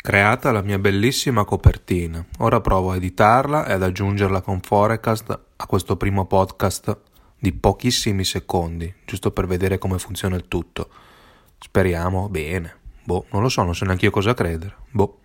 Creata la mia bellissima copertina. Ora provo a editarla e ad aggiungerla con Forecast a questo primo podcast di pochissimi secondi, giusto per vedere come funziona il tutto. Speriamo bene. Boh, non lo so, non so neanche io cosa credere. Boh.